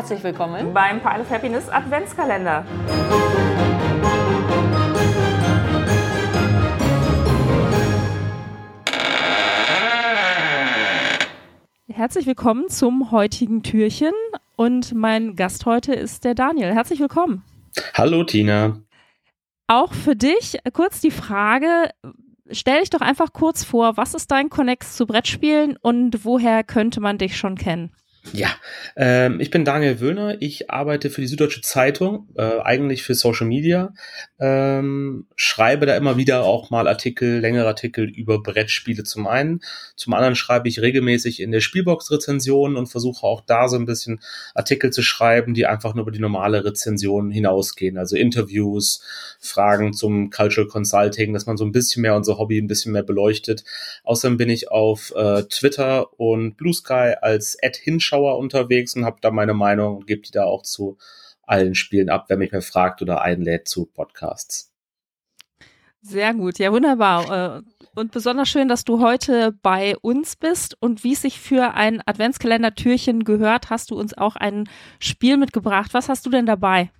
Herzlich willkommen beim Pile of Happiness Adventskalender. Herzlich willkommen zum heutigen Türchen und mein Gast heute ist der Daniel. Herzlich willkommen. Hallo Tina. Auch für dich kurz die Frage, stell dich doch einfach kurz vor, was ist dein Connex zu Brettspielen und woher könnte man dich schon kennen? Ja, ähm, ich bin Daniel Wöhner. Ich arbeite für die Süddeutsche Zeitung, äh, eigentlich für Social Media. Ähm, schreibe da immer wieder auch mal Artikel, längere Artikel über Brettspiele zum einen. Zum anderen schreibe ich regelmäßig in der Spielbox-Rezension und versuche auch da so ein bisschen Artikel zu schreiben, die einfach nur über die normale Rezension hinausgehen. Also Interviews, Fragen zum Cultural Consulting, dass man so ein bisschen mehr unser Hobby ein bisschen mehr beleuchtet. Außerdem bin ich auf äh, Twitter und Blue Sky als Ad Hinsch Zuschauer unterwegs und habe da meine Meinung und gebe die da auch zu allen Spielen ab, wenn mich mehr fragt oder einlädt zu Podcasts. Sehr gut, ja wunderbar. Äh, und besonders schön, dass du heute bei uns bist und wie es sich für ein Adventskalender-Türchen gehört, hast du uns auch ein Spiel mitgebracht. Was hast du denn dabei?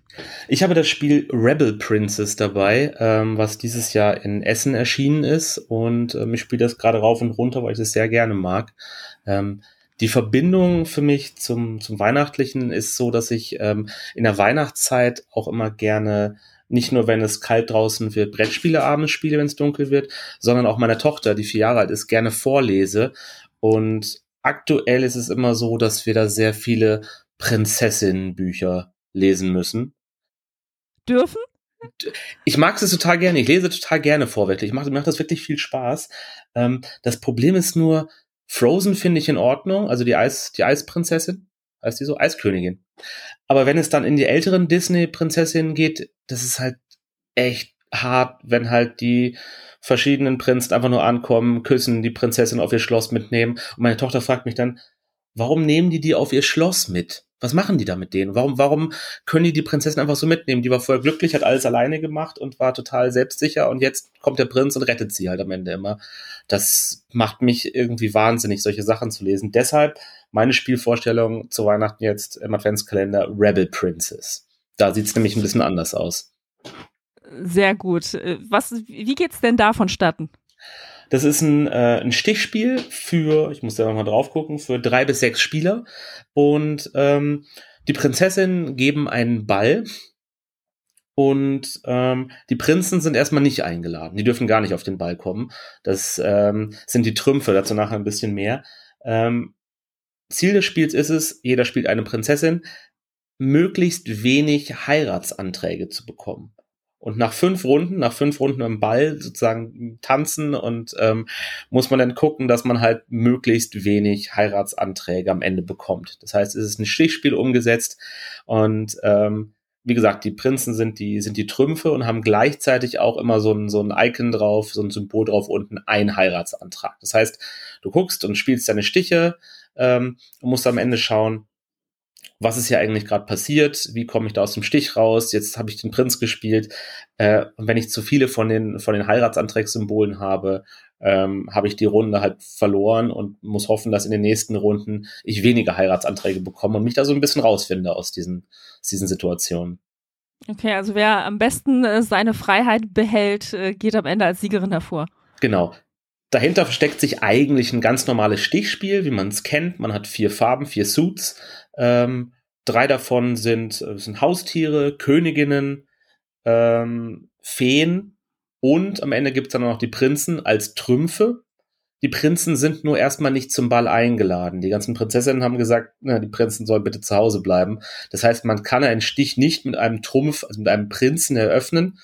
Ich habe das Spiel Rebel Princess dabei, ähm, was dieses Jahr in Essen erschienen ist und ähm, ich spiele das gerade rauf und runter, weil ich es sehr gerne mag. Ähm, die Verbindung für mich zum, zum Weihnachtlichen ist so, dass ich ähm, in der Weihnachtszeit auch immer gerne nicht nur, wenn es kalt draußen wird, Brettspiele abends spiele, wenn es dunkel wird, sondern auch meiner Tochter, die vier Jahre alt ist, gerne vorlese. Und aktuell ist es immer so, dass wir da sehr viele Prinzessinnenbücher lesen müssen. Dürfen? Ich mag es total gerne. Ich lese total gerne vor, wirklich. Ich mache mir macht das wirklich viel Spaß. Ähm, das Problem ist nur, Frozen finde ich in Ordnung, also die Eis, die Eisprinzessin, heißt die so, Eiskönigin. Aber wenn es dann in die älteren Disney-Prinzessinnen geht, das ist halt echt hart, wenn halt die verschiedenen Prinzen einfach nur ankommen, küssen, die Prinzessin auf ihr Schloss mitnehmen. Und meine Tochter fragt mich dann, warum nehmen die die auf ihr Schloss mit? Was machen die da mit denen? Warum, warum können die die Prinzessin einfach so mitnehmen? Die war voll glücklich, hat alles alleine gemacht und war total selbstsicher und jetzt kommt der Prinz und rettet sie halt am Ende immer. Das macht mich irgendwie wahnsinnig, solche Sachen zu lesen. Deshalb meine Spielvorstellung zu Weihnachten jetzt im Adventskalender Rebel Princess. Da sieht's nämlich ein bisschen anders aus. Sehr gut. Was, wie geht's denn da vonstatten? Das ist ein, äh, ein Stichspiel für, ich muss da nochmal drauf gucken, für drei bis sechs Spieler. Und ähm, die Prinzessinnen geben einen Ball und ähm, die Prinzen sind erstmal nicht eingeladen. Die dürfen gar nicht auf den Ball kommen. Das ähm, sind die Trümpfe, dazu nachher ein bisschen mehr. Ähm, Ziel des Spiels ist es, jeder spielt eine Prinzessin, möglichst wenig Heiratsanträge zu bekommen. Und nach fünf Runden, nach fünf Runden im Ball sozusagen tanzen und ähm, muss man dann gucken, dass man halt möglichst wenig Heiratsanträge am Ende bekommt. Das heißt, es ist ein Stichspiel umgesetzt und ähm, wie gesagt, die Prinzen sind die, sind die Trümpfe und haben gleichzeitig auch immer so ein, so ein Icon drauf, so ein Symbol drauf unten, ein Heiratsantrag. Das heißt, du guckst und spielst deine Stiche ähm, und musst am Ende schauen, was ist hier eigentlich gerade passiert, wie komme ich da aus dem Stich raus, jetzt habe ich den Prinz gespielt äh, und wenn ich zu viele von den, von den Heiratsantragssymbolen habe, ähm, habe ich die Runde halt verloren und muss hoffen, dass in den nächsten Runden ich weniger Heiratsanträge bekomme und mich da so ein bisschen rausfinde aus diesen, aus diesen Situationen. Okay, also wer am besten äh, seine Freiheit behält, äh, geht am Ende als Siegerin hervor. Genau. Dahinter versteckt sich eigentlich ein ganz normales Stichspiel, wie man es kennt. Man hat vier Farben, vier Suits. Ähm, drei davon sind, äh, sind Haustiere, Königinnen, ähm, Feen und am Ende gibt es dann noch die Prinzen als Trümpfe. Die Prinzen sind nur erstmal nicht zum Ball eingeladen. Die ganzen Prinzessinnen haben gesagt, na, die Prinzen sollen bitte zu Hause bleiben. Das heißt, man kann einen Stich nicht mit einem Trumpf, also mit einem Prinzen eröffnen.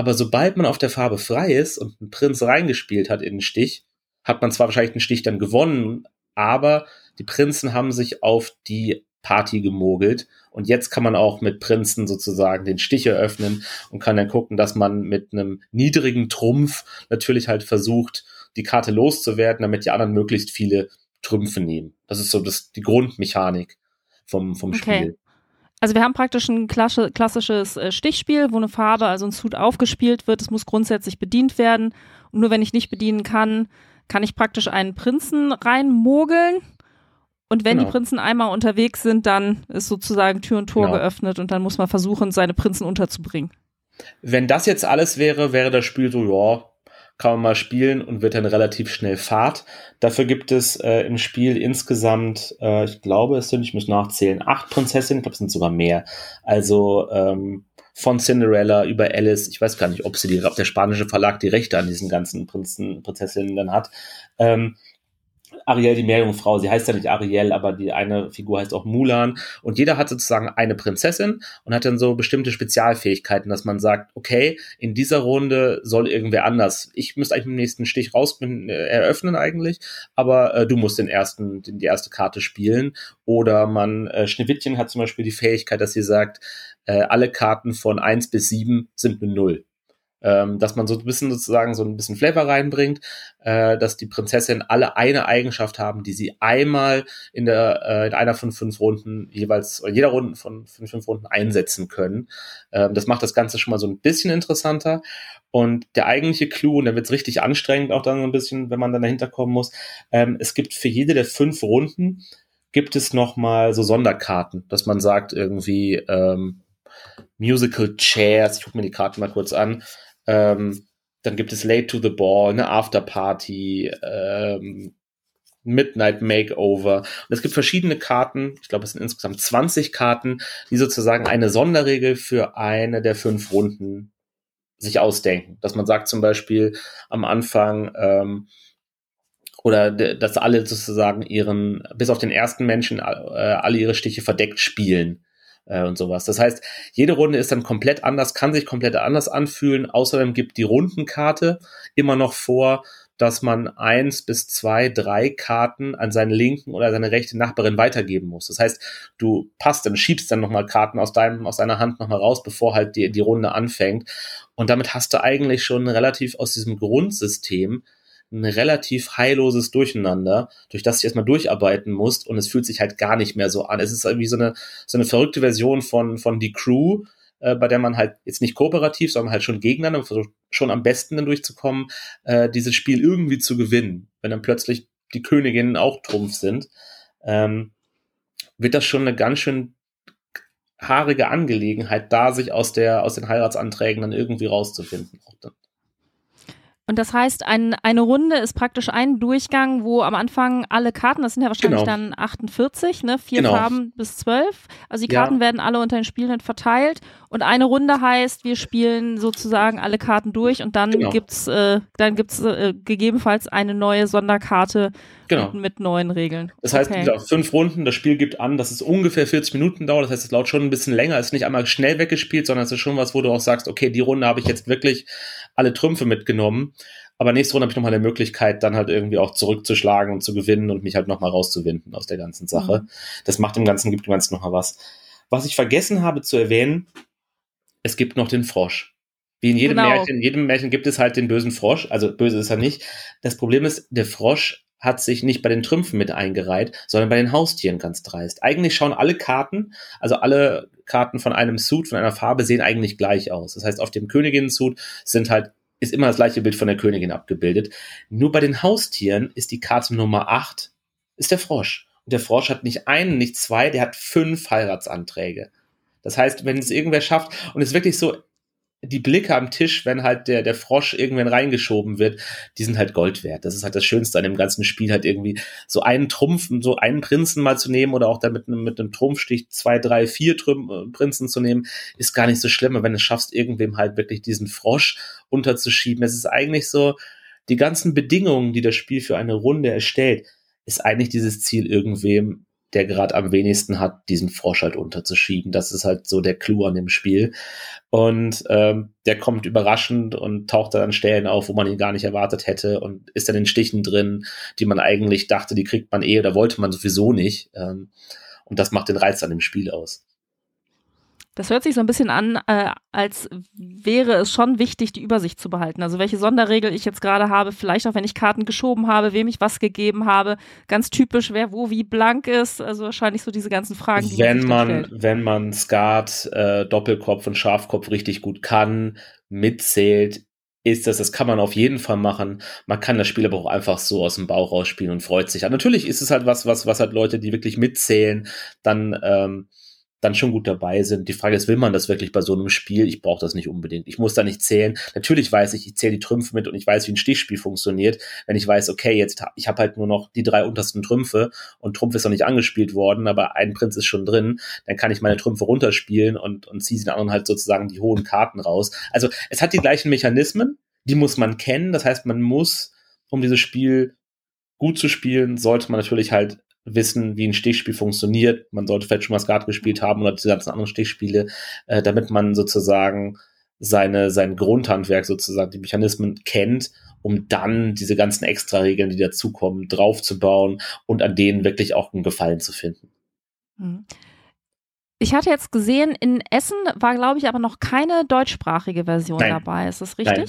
Aber sobald man auf der Farbe frei ist und ein Prinz reingespielt hat in den Stich, hat man zwar wahrscheinlich den Stich dann gewonnen, aber die Prinzen haben sich auf die Party gemogelt. Und jetzt kann man auch mit Prinzen sozusagen den Stich eröffnen und kann dann gucken, dass man mit einem niedrigen Trumpf natürlich halt versucht, die Karte loszuwerden, damit die anderen möglichst viele Trümpfe nehmen. Das ist so das, die Grundmechanik vom, vom okay. Spiel. Also wir haben praktisch ein klassisches äh, Stichspiel, wo eine Farbe, also ein Suit aufgespielt wird. Es muss grundsätzlich bedient werden. Und nur wenn ich nicht bedienen kann, kann ich praktisch einen Prinzen reinmogeln Und wenn genau. die Prinzen einmal unterwegs sind, dann ist sozusagen Tür und Tor genau. geöffnet und dann muss man versuchen, seine Prinzen unterzubringen. Wenn das jetzt alles wäre, wäre das Spiel so, ja, kann man mal spielen und wird dann relativ schnell Fahrt. Dafür gibt es äh, im Spiel insgesamt, äh, ich glaube, es sind, ich muss nachzählen, acht Prinzessinnen, ich glaube, es sind sogar mehr. Also ähm, von Cinderella über Alice, ich weiß gar nicht, ob sie die, ob der spanische Verlag die Rechte an diesen ganzen Prinzen, Prinzessinnen dann hat. Ähm, Ariel die Meerjungfrau, sie heißt ja nicht Ariel, aber die eine Figur heißt auch Mulan. Und jeder hat sozusagen eine Prinzessin und hat dann so bestimmte Spezialfähigkeiten, dass man sagt, okay, in dieser Runde soll irgendwer anders. Ich müsste eigentlich im nächsten Stich raus äh, eröffnen eigentlich, aber äh, du musst den ersten, den, die erste Karte spielen. Oder man, äh, Schneewittchen hat zum Beispiel die Fähigkeit, dass sie sagt, äh, alle Karten von eins bis sieben sind eine Null ähm, dass man so ein bisschen sozusagen so ein bisschen Flavor reinbringt, äh, dass die Prinzessin alle eine Eigenschaft haben, die sie einmal in der äh, in einer von fünf Runden jeweils oder jeder Runde von fünf, fünf Runden einsetzen können. Ähm, das macht das Ganze schon mal so ein bisschen interessanter. Und der eigentliche Clou, und da wird es richtig anstrengend auch dann so ein bisschen, wenn man dann dahinter kommen muss, ähm, es gibt für jede der fünf Runden gibt es noch mal so Sonderkarten, dass man sagt irgendwie ähm, Musical Chairs, ich gucke mir die Karten mal kurz an, ähm, dann gibt es Late to the Ball, eine Afterparty, ähm, Midnight Makeover. Und es gibt verschiedene Karten, ich glaube, es sind insgesamt 20 Karten, die sozusagen eine Sonderregel für eine der fünf Runden sich ausdenken. Dass man sagt zum Beispiel am Anfang, ähm, oder dass alle sozusagen ihren, bis auf den ersten Menschen, äh, alle ihre Stiche verdeckt spielen äh, und sowas. Das heißt, jede Runde ist dann komplett anders, kann sich komplett anders anfühlen. Außerdem gibt die Rundenkarte immer noch vor, dass man eins bis zwei, drei Karten an seine linken oder seine rechte Nachbarin weitergeben muss. Das heißt, du passt dann, schiebst dann nochmal Karten aus deinem, aus deiner Hand nochmal raus, bevor halt die, die Runde anfängt. Und damit hast du eigentlich schon relativ aus diesem Grundsystem ein relativ heilloses Durcheinander, durch das du erstmal durcharbeiten musst und es fühlt sich halt gar nicht mehr so an. Es ist irgendwie so eine, so eine verrückte Version von, von die Crew, äh, bei der man halt jetzt nicht kooperativ, sondern halt schon gegeneinander versucht, schon am besten dann durchzukommen, äh, dieses Spiel irgendwie zu gewinnen. Wenn dann plötzlich die Königinnen auch Trumpf sind, ähm, wird das schon eine ganz schön haarige Angelegenheit, da sich aus der, aus den Heiratsanträgen dann irgendwie rauszufinden. Auch dann. Und das heißt, ein, eine Runde ist praktisch ein Durchgang, wo am Anfang alle Karten, das sind ja wahrscheinlich genau. dann 48, ne? Vier genau. Farben bis zwölf. Also die Karten ja. werden alle unter den Spielenden verteilt. Und eine Runde heißt, wir spielen sozusagen alle Karten durch und dann genau. gibt's, äh, dann gibt's äh, gegebenenfalls eine neue Sonderkarte genau. mit, mit neuen Regeln. Das heißt, okay. fünf Runden, das Spiel gibt an, dass es ungefähr 40 Minuten dauert. Das heißt, es dauert schon ein bisschen länger. Es ist nicht einmal schnell weggespielt, sondern es ist schon was, wo du auch sagst, okay, die Runde habe ich jetzt wirklich alle Trümpfe mitgenommen. Aber nächste Runde habe ich nochmal eine Möglichkeit, dann halt irgendwie auch zurückzuschlagen und zu gewinnen und mich halt nochmal rauszuwinden aus der ganzen Sache. Mhm. Das macht dem Ganzen, gibt dem Ganzen nochmal was. Was ich vergessen habe zu erwähnen, es gibt noch den Frosch. Wie in jedem genau. Märchen, in jedem Märchen gibt es halt den bösen Frosch. Also böse ist er nicht. Das Problem ist, der Frosch hat sich nicht bei den Trümpfen mit eingereiht, sondern bei den Haustieren ganz dreist. Eigentlich schauen alle Karten, also alle Karten von einem Suit, von einer Farbe, sehen eigentlich gleich aus. Das heißt, auf dem Königinnen-Suit sind halt, ist immer das gleiche Bild von der Königin abgebildet. Nur bei den Haustieren ist die Karte Nummer 8, ist der Frosch. Und der Frosch hat nicht einen, nicht zwei, der hat fünf Heiratsanträge. Das heißt, wenn es irgendwer schafft, und es ist wirklich so, die Blicke am Tisch, wenn halt der, der Frosch irgendwann reingeschoben wird, die sind halt Gold wert. Das ist halt das Schönste an dem ganzen Spiel, halt irgendwie so einen Trumpf, so einen Prinzen mal zu nehmen oder auch dann mit, mit einem Trumpfstich zwei, drei, vier Trüm äh, Prinzen zu nehmen, ist gar nicht so schlimm, wenn du es schaffst, irgendwem halt wirklich diesen Frosch unterzuschieben. Es ist eigentlich so, die ganzen Bedingungen, die das Spiel für eine Runde erstellt, ist eigentlich dieses Ziel irgendwem der gerade am wenigsten hat, diesen Frosch halt unterzuschieben. Das ist halt so der Clou an dem Spiel. Und ähm, der kommt überraschend und taucht dann an Stellen auf, wo man ihn gar nicht erwartet hätte und ist dann in Stichen drin, die man eigentlich dachte, die kriegt man eh oder wollte man sowieso nicht. Ähm, und das macht den Reiz an dem Spiel aus. Das hört sich so ein bisschen an, äh, als wäre es schon wichtig, die Übersicht zu behalten. Also welche Sonderregel ich jetzt gerade habe, vielleicht auch wenn ich Karten geschoben habe, wem ich was gegeben habe. Ganz typisch, wer wo wie blank ist. Also wahrscheinlich so diese ganzen Fragen. Die wenn man, man wenn man Skat, äh, Doppelkopf und Schafkopf richtig gut kann, mitzählt, ist das, das kann man auf jeden Fall machen. Man kann das Spiel aber auch einfach so aus dem Bauch rausspielen und freut sich. Aber natürlich ist es halt was, was, was halt Leute, die wirklich mitzählen, dann ähm, dann schon gut dabei sind. Die Frage ist, will man das wirklich bei so einem Spiel? Ich brauche das nicht unbedingt. Ich muss da nicht zählen. Natürlich weiß ich, ich zähle die Trümpfe mit und ich weiß, wie ein Stichspiel funktioniert. Wenn ich weiß, okay, jetzt ich habe halt nur noch die drei untersten Trümpfe und Trumpf ist noch nicht angespielt worden, aber ein Prinz ist schon drin, dann kann ich meine Trümpfe runterspielen und, und ziehe den anderen halt sozusagen die hohen Karten raus. Also es hat die gleichen Mechanismen, die muss man kennen. Das heißt, man muss, um dieses Spiel gut zu spielen, sollte man natürlich halt wissen, wie ein Stichspiel funktioniert. Man sollte vielleicht schon mal Skat gespielt haben oder diese ganzen anderen Stichspiele, äh, damit man sozusagen seine, sein Grundhandwerk sozusagen, die Mechanismen kennt, um dann diese ganzen Extra-Regeln, die dazukommen, draufzubauen und an denen wirklich auch einen Gefallen zu finden. Mhm. Ich hatte jetzt gesehen, in Essen war, glaube ich, aber noch keine deutschsprachige Version Nein. dabei. Ist das richtig? Nein.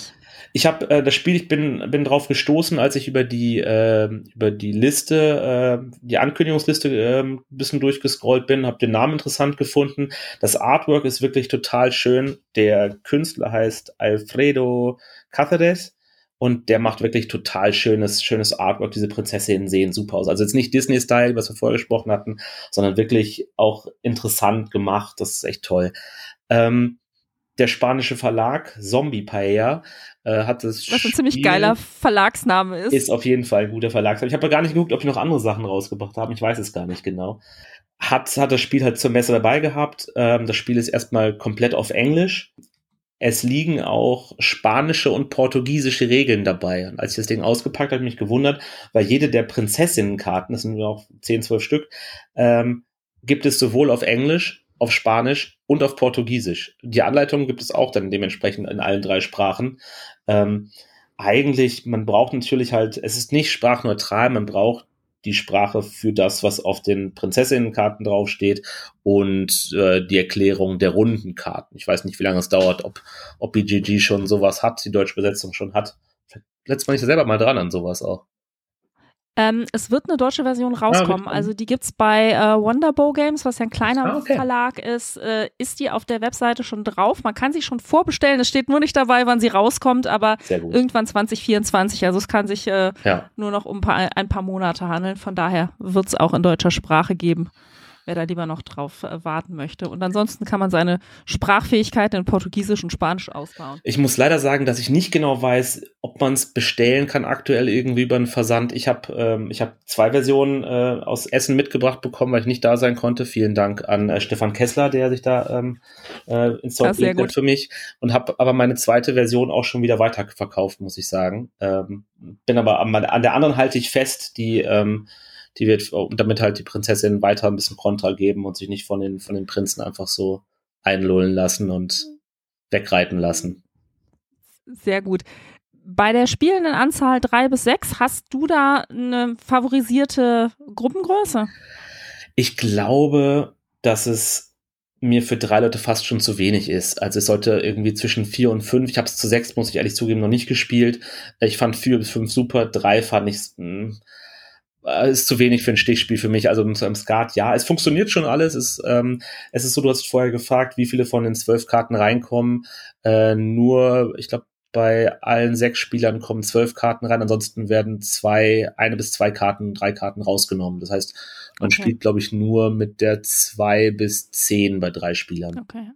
Ich habe äh, das Spiel, ich bin, bin drauf gestoßen, als ich über die, äh, über die Liste, äh, die Ankündigungsliste ein bisschen durchgescrollt bin, habe den Namen interessant gefunden. Das Artwork ist wirklich total schön. Der Künstler heißt Alfredo Cáceres und der macht wirklich total schönes, schönes Artwork. Diese Prinzessinnen sehen super aus. Also jetzt nicht Disney-Style, was wir vorher gesprochen hatten, sondern wirklich auch interessant gemacht. Das ist echt toll. Ähm, der spanische Verlag Zombie Paella äh, hat das. Was ein ziemlich geiler Verlagsname ist. Ist auf jeden Fall ein guter Verlagsname. Ich habe gar nicht geguckt, ob die noch andere Sachen rausgebracht haben. Ich weiß es gar nicht genau. Hat, hat das Spiel halt zur Messe dabei gehabt. Ähm, das Spiel ist erstmal komplett auf Englisch es liegen auch spanische und portugiesische Regeln dabei. Und als ich das Ding ausgepackt habe, habe ich mich gewundert, weil jede der Prinzessinnenkarten, das sind nur auch 10, 12 Stück, ähm, gibt es sowohl auf Englisch, auf Spanisch und auf Portugiesisch. Die Anleitung gibt es auch dann dementsprechend in allen drei Sprachen. Ähm, eigentlich, man braucht natürlich halt, es ist nicht sprachneutral, man braucht die Sprache für das, was auf den Prinzessinnenkarten draufsteht und äh, die Erklärung der Rundenkarten. Ich weiß nicht, wie lange es dauert, ob, ob BGG schon sowas hat, die deutsche Besetzung schon hat. Letztes Mal nicht selber mal dran an sowas auch. Ähm, es wird eine deutsche Version rauskommen. Ah, also die gibt es bei äh, Wonderbow Games, was ja ein kleiner ah, okay. Verlag ist. Äh, ist die auf der Webseite schon drauf? Man kann sie schon vorbestellen. Es steht nur nicht dabei, wann sie rauskommt, aber irgendwann 2024. Also es kann sich äh, ja. nur noch um ein paar, ein paar Monate handeln. Von daher wird es auch in deutscher Sprache geben wer da lieber noch drauf äh, warten möchte. Und ansonsten kann man seine Sprachfähigkeit in Portugiesisch und Spanisch ausbauen. Ich muss leider sagen, dass ich nicht genau weiß, ob man es bestellen kann aktuell irgendwie über einen Versand. Ich habe ähm, ich hab zwei Versionen äh, aus Essen mitgebracht bekommen, weil ich nicht da sein konnte. Vielen Dank an äh, Stefan Kessler, der sich da ähm, äh, installiert hat für mich. Und habe aber meine zweite Version auch schon wieder weiterverkauft, muss ich sagen. Ähm, bin aber an, an der anderen halte ich fest, die ähm, die wird, und damit halt die Prinzessin weiter ein bisschen Kontra geben und sich nicht von den, von den Prinzen einfach so einlullen lassen und wegreiten lassen. Sehr gut. Bei der spielenden Anzahl drei bis sechs, hast du da eine favorisierte Gruppengröße? Ich glaube, dass es mir für drei Leute fast schon zu wenig ist. Also es sollte irgendwie zwischen vier und fünf. Ich habe es zu sechs, muss ich ehrlich zugeben, noch nicht gespielt. Ich fand vier bis fünf super, drei fand ich hm, äh, ist zu wenig für ein Stichspiel für mich. Also im Skat, ja, es funktioniert schon alles. Es, ähm, es ist so, du hast vorher gefragt, wie viele von den zwölf Karten reinkommen. Äh, nur, ich glaube, bei allen sechs Spielern kommen zwölf Karten rein, ansonsten werden zwei, eine bis zwei Karten, drei Karten rausgenommen. Das heißt, man okay. spielt, glaube ich, nur mit der zwei bis zehn bei drei Spielern. Okay.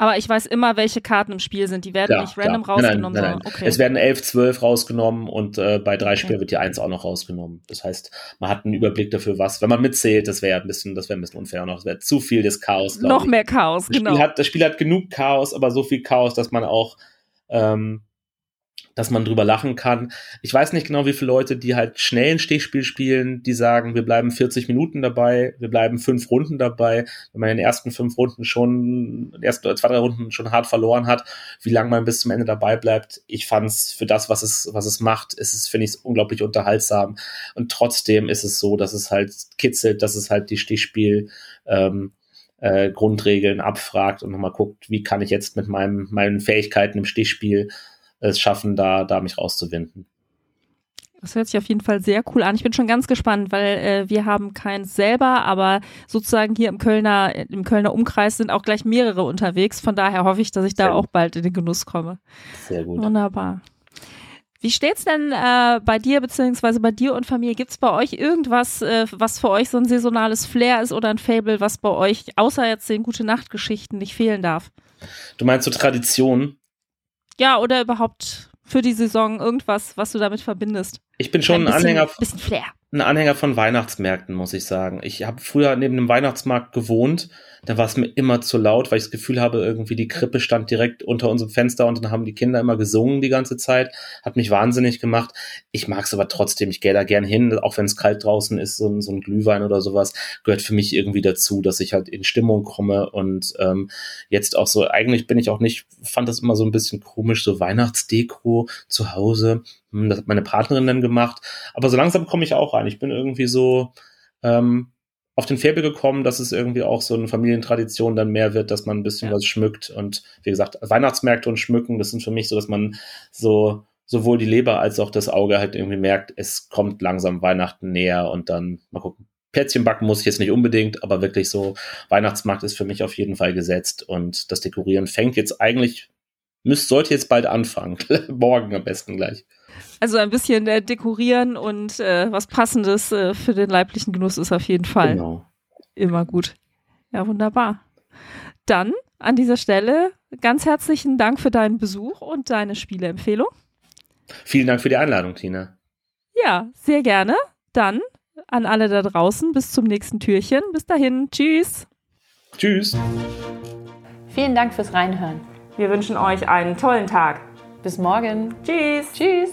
Aber ich weiß immer, welche Karten im Spiel sind. Die werden ja, nicht random klar. rausgenommen. Nein, nein, nein, okay. Es werden 11, 12 rausgenommen und äh, bei drei okay. Spielen wird die 1 auch noch rausgenommen. Das heißt, man hat einen Überblick dafür, was, wenn man mitzählt, das wäre ein bisschen, das wäre ein bisschen unfair noch. Das wäre zu viel des Chaos. Noch ich. mehr Chaos, das genau. Spiel hat, das Spiel hat genug Chaos, aber so viel Chaos, dass man auch ähm, dass man drüber lachen kann. Ich weiß nicht genau, wie viele Leute, die halt schnell ein Stichspiel spielen, die sagen, wir bleiben 40 Minuten dabei, wir bleiben fünf Runden dabei. Wenn man in den ersten fünf Runden schon, in den ersten zwei, drei Runden schon hart verloren hat, wie lange man bis zum Ende dabei bleibt. Ich fand's für das, was es, was es macht, ist es, finde ich, unglaublich unterhaltsam. Und trotzdem ist es so, dass es halt kitzelt, dass es halt die Stichspiel, ähm, äh, Grundregeln abfragt und nochmal guckt, wie kann ich jetzt mit meinem, meinen Fähigkeiten im Stichspiel es schaffen, da, da mich rauszuwinden. Das hört sich auf jeden Fall sehr cool an. Ich bin schon ganz gespannt, weil äh, wir haben keins selber, aber sozusagen hier im Kölner, im Kölner Umkreis sind auch gleich mehrere unterwegs. Von daher hoffe ich, dass ich da auch bald in den Genuss komme. Sehr gut. Wunderbar. Wie steht's denn äh, bei dir beziehungsweise bei dir und Familie? Gibt's bei euch irgendwas, äh, was für euch so ein saisonales Flair ist oder ein Fable, was bei euch außer jetzt den gute Nachtgeschichten nicht fehlen darf? Du meinst so Tradition? Ja, oder überhaupt für die Saison irgendwas, was du damit verbindest? Ich bin schon ein, bisschen, Anhänger, bisschen Flair. ein Anhänger von Weihnachtsmärkten, muss ich sagen. Ich habe früher neben einem Weihnachtsmarkt gewohnt. Da war es mir immer zu laut, weil ich das Gefühl habe, irgendwie die Krippe stand direkt unter unserem Fenster und dann haben die Kinder immer gesungen die ganze Zeit. Hat mich wahnsinnig gemacht. Ich mag es aber trotzdem. Ich gehe da gern hin, auch wenn es kalt draußen ist, so ein, so ein Glühwein oder sowas gehört für mich irgendwie dazu, dass ich halt in Stimmung komme und ähm, jetzt auch so, eigentlich bin ich auch nicht, fand das immer so ein bisschen komisch, so Weihnachtsdeko zu Hause. Hm, Das hat meine Partnerin dann gemacht. Aber so langsam komme ich auch rein. Ich bin irgendwie so ähm, auf den Faible gekommen, dass es irgendwie auch so eine Familientradition dann mehr wird, dass man ein bisschen Ja. was schmückt. Und wie gesagt, Weihnachtsmärkte und Schmücken, das sind für mich so, dass man so sowohl die Leber als auch das Auge halt irgendwie merkt, es kommt langsam Weihnachten näher und dann mal gucken. Plätzchen backen muss ich jetzt nicht unbedingt, aber wirklich so, Weihnachtsmarkt ist für mich auf jeden Fall gesetzt und das Dekorieren fängt jetzt eigentlich, müsst, sollte jetzt bald anfangen. Morgen am besten gleich. Also ein bisschen äh, dekorieren und äh, was Passendes äh, für den leiblichen Genuss ist auf jeden Fall Genau. immer gut. Ja, wunderbar. Dann an dieser Stelle ganz herzlichen Dank für deinen Besuch und deine Spieleempfehlung. Vielen Dank für die Einladung, Tina. Ja, sehr gerne. Dann an alle da draußen bis zum nächsten Türchen. Bis dahin. Tschüss. Tschüss. Vielen Dank fürs Reinhören. Wir wünschen euch einen tollen Tag. Bis morgen. Tschüss. Tschüss.